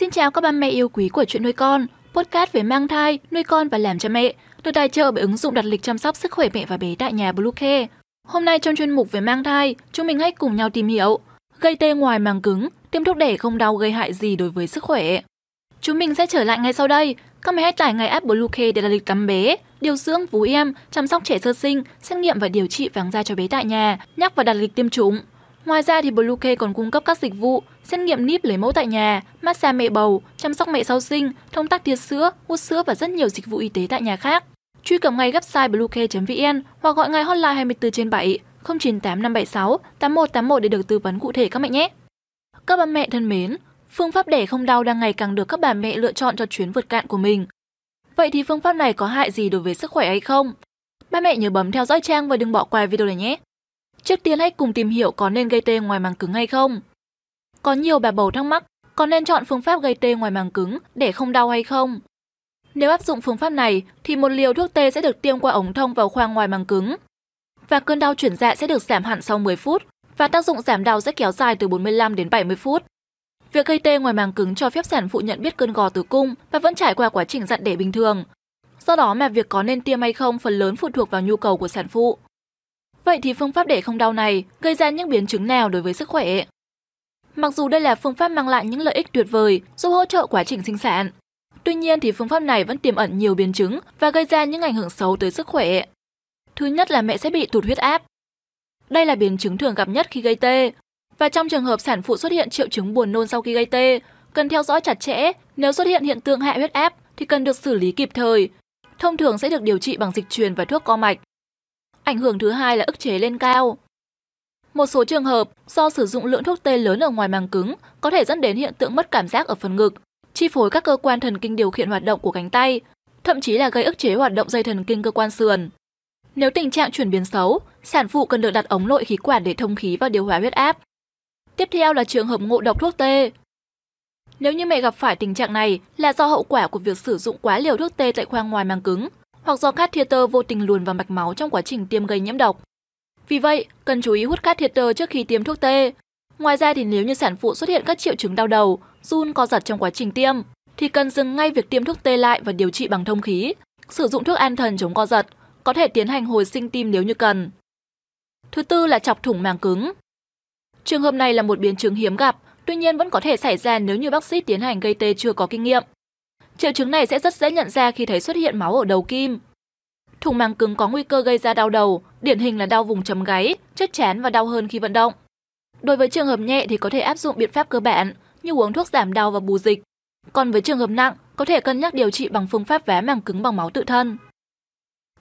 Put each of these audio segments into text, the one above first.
Xin chào các ba mẹ yêu quý của chuyện nuôi con, podcast về mang thai, nuôi con và làm cha mẹ, được tài trợ bởi ứng dụng đặt lịch chăm sóc sức khỏe mẹ và bé tại nhà Bluecare. Hôm nay trong chuyên mục về mang thai, chúng mình hãy cùng nhau tìm hiểu gây tê ngoài màng cứng, tiêm thuốc đẻ không đau gây hại gì đối với sức khỏe. Chúng mình sẽ trở lại ngay sau đây. Các mẹ hãy tải ngay app Bluecare để đặt lịch tắm bé, điều dưỡng vú em, chăm sóc trẻ sơ sinh, xét nghiệm và điều trị vàng da cho bé tại nhà, nhắc và đặt lịch tiêm chủng. Ngoài ra thì Bluecare còn cung cấp các dịch vụ xét nghiệm níp lấy mẫu tại nhà, massage mẹ bầu, chăm sóc mẹ sau sinh, thông tắc tiết sữa, hút sữa và rất nhiều dịch vụ y tế tại nhà khác. Truy cập ngay website bluecare.vn hoặc gọi ngay hotline 24 trên 7 098 576 8181 để được tư vấn cụ thể các mẹ nhé. Các bà mẹ thân mến, phương pháp đẻ không đau đang ngày càng được các bà mẹ lựa chọn cho chuyến vượt cạn của mình. Vậy thì phương pháp này có hại gì đối với sức khỏe hay không? Ba mẹ nhớ bấm theo dõi trang và đừng bỏ qua video này nhé. Trước tiên hãy cùng tìm hiểu có nên gây tê ngoài màng cứng hay không. Có nhiều bà bầu thắc mắc, có nên chọn phương pháp gây tê ngoài màng cứng để không đau hay không? Nếu áp dụng phương pháp này thì một liều thuốc tê sẽ được tiêm qua ống thông vào khoang ngoài màng cứng. Và cơn đau chuyển dạ sẽ được giảm hẳn sau 10 phút và tác dụng giảm đau sẽ kéo dài từ 45 đến 70 phút. Việc gây tê ngoài màng cứng cho phép sản phụ nhận biết cơn gò tử cung và vẫn trải qua quá trình dặn đẻ bình thường. Do đó mà việc có nên tiêm hay không phần lớn phụ thuộc vào nhu cầu của sản phụ. Vậy thì phương pháp để không đau này gây ra những biến chứng nào đối với sức khỏe? Mặc dù đây là phương pháp mang lại những lợi ích tuyệt vời giúp hỗ trợ quá trình sinh sản, tuy nhiên thì phương pháp này vẫn tiềm ẩn nhiều biến chứng và gây ra những ảnh hưởng xấu tới sức khỏe. Thứ nhất là mẹ sẽ bị tụt huyết áp. Đây là biến chứng thường gặp nhất khi gây tê. Và trong trường hợp sản phụ xuất hiện triệu chứng buồn nôn sau khi gây tê, cần theo dõi chặt chẽ. Nếu xuất hiện hiện tượng hạ huyết áp thì cần được xử lý kịp thời. Thông thường sẽ được điều trị bằng dịch truyền và thuốc co mạch. Ảnh hưởng thứ hai là ức chế lên cao. Một số trường hợp do sử dụng lượng thuốc tê lớn ở ngoài màng cứng có thể dẫn đến hiện tượng mất cảm giác ở phần ngực, chi phối các cơ quan thần kinh điều khiển hoạt động của cánh tay, thậm chí là gây ức chế hoạt động dây thần kinh cơ quan sườn. Nếu tình trạng chuyển biến xấu, sản phụ cần được đặt ống nội khí quản để thông khí và điều hòa huyết áp. Tiếp theo là trường hợp ngộ độc thuốc tê. Nếu như mẹ gặp phải tình trạng này là do hậu quả của việc sử dụng quá liều thuốc tê tại khoang ngoài màng cứng, hoặc do catheter vô tình luồn vào mạch máu trong quá trình tiêm gây nhiễm độc. Vì vậy, cần chú ý hút catheter trước khi tiêm thuốc tê. Ngoài ra thì nếu như sản phụ xuất hiện các triệu chứng đau đầu, run co giật trong quá trình tiêm, thì cần dừng ngay việc tiêm thuốc tê lại và điều trị bằng thông khí, sử dụng thuốc an thần chống co giật, có thể tiến hành hồi sinh tim nếu như cần. Thứ tư là chọc thủng màng cứng. Trường hợp này là một biến chứng hiếm gặp, tuy nhiên vẫn có thể xảy ra nếu như bác sĩ tiến hành gây tê chưa có kinh nghiệm. Triệu chứng này sẽ rất dễ nhận ra khi thấy xuất hiện máu ở đầu kim. Thủng màng cứng có nguy cơ gây ra đau đầu, điển hình là đau vùng chấm gáy, chất chán và đau hơn khi vận động. Đối với trường hợp nhẹ thì có thể áp dụng biện pháp cơ bản như uống thuốc giảm đau và bù dịch. Còn với trường hợp nặng, có thể cân nhắc điều trị bằng phương pháp vá màng cứng bằng máu tự thân.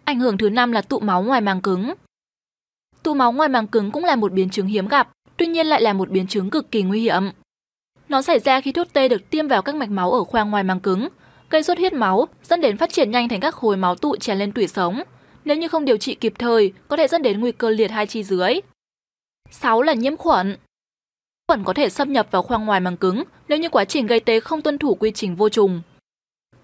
Ảnh hưởng thứ năm là tụ máu ngoài màng cứng. Tụ máu ngoài màng cứng cũng là một biến chứng hiếm gặp, tuy nhiên lại là một biến chứng cực kỳ nguy hiểm. Nó xảy ra khi thuốc tê được tiêm vào các mạch máu ở khoang ngoài màng cứng, gây xuất huyết máu, dẫn đến phát triển nhanh thành các khối máu tụ chèn lên tủy sống. Nếu như không điều trị kịp thời, có thể dẫn đến nguy cơ liệt hai chi dưới. 6 là nhiễm khuẩn. Khuẩn có thể xâm nhập vào khoang ngoài màng cứng nếu như quá trình gây tê không tuân thủ quy trình vô trùng.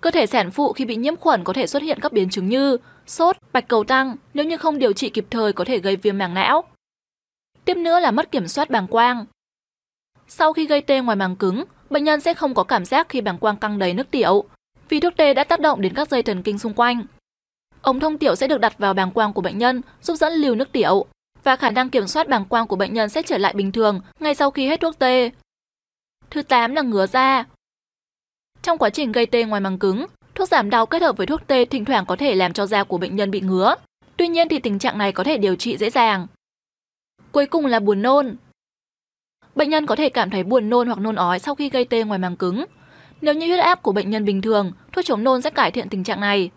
Cơ thể sản phụ khi bị nhiễm khuẩn có thể xuất hiện các biến chứng như sốt, bạch cầu tăng, nếu như không điều trị kịp thời có thể gây viêm màng não. Tiếp nữa là mất kiểm soát bàng quang. Sau khi gây tê ngoài màng cứng, bệnh nhân sẽ không có cảm giác khi bàng quang căng đầy nước tiểu, vì thuốc tê đã tác động đến các dây thần kinh xung quanh. Ống thông tiểu sẽ được đặt vào bàng quang của bệnh nhân giúp dẫn lưu nước tiểu và khả năng kiểm soát bàng quang của bệnh nhân sẽ trở lại bình thường ngay sau khi hết thuốc tê. Thứ 8 là ngứa da. Trong quá trình gây tê ngoài màng cứng, thuốc giảm đau kết hợp với thuốc tê thỉnh thoảng có thể làm cho da của bệnh nhân bị ngứa. Tuy nhiên thì tình trạng này có thể điều trị dễ dàng. Cuối cùng là buồn nôn. Bệnh nhân có thể cảm thấy buồn nôn hoặc nôn ói sau khi gây tê ngoài màng cứng. Nếu như huyết áp của bệnh nhân bình thường, thuốc chống nôn sẽ cải thiện tình trạng này.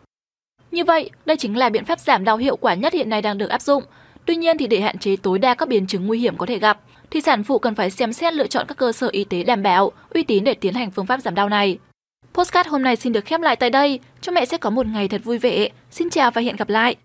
Như vậy, đây chính là biện pháp giảm đau hiệu quả nhất hiện nay đang được áp dụng. Tuy nhiên thì để hạn chế tối đa các biến chứng nguy hiểm có thể gặp, thì sản phụ cần phải xem xét lựa chọn các cơ sở y tế đảm bảo, uy tín để tiến hành phương pháp giảm đau này. Postcard hôm nay xin được khép lại tại đây. Chúc mẹ sẽ có một ngày thật vui vẻ. Xin chào và hẹn gặp lại.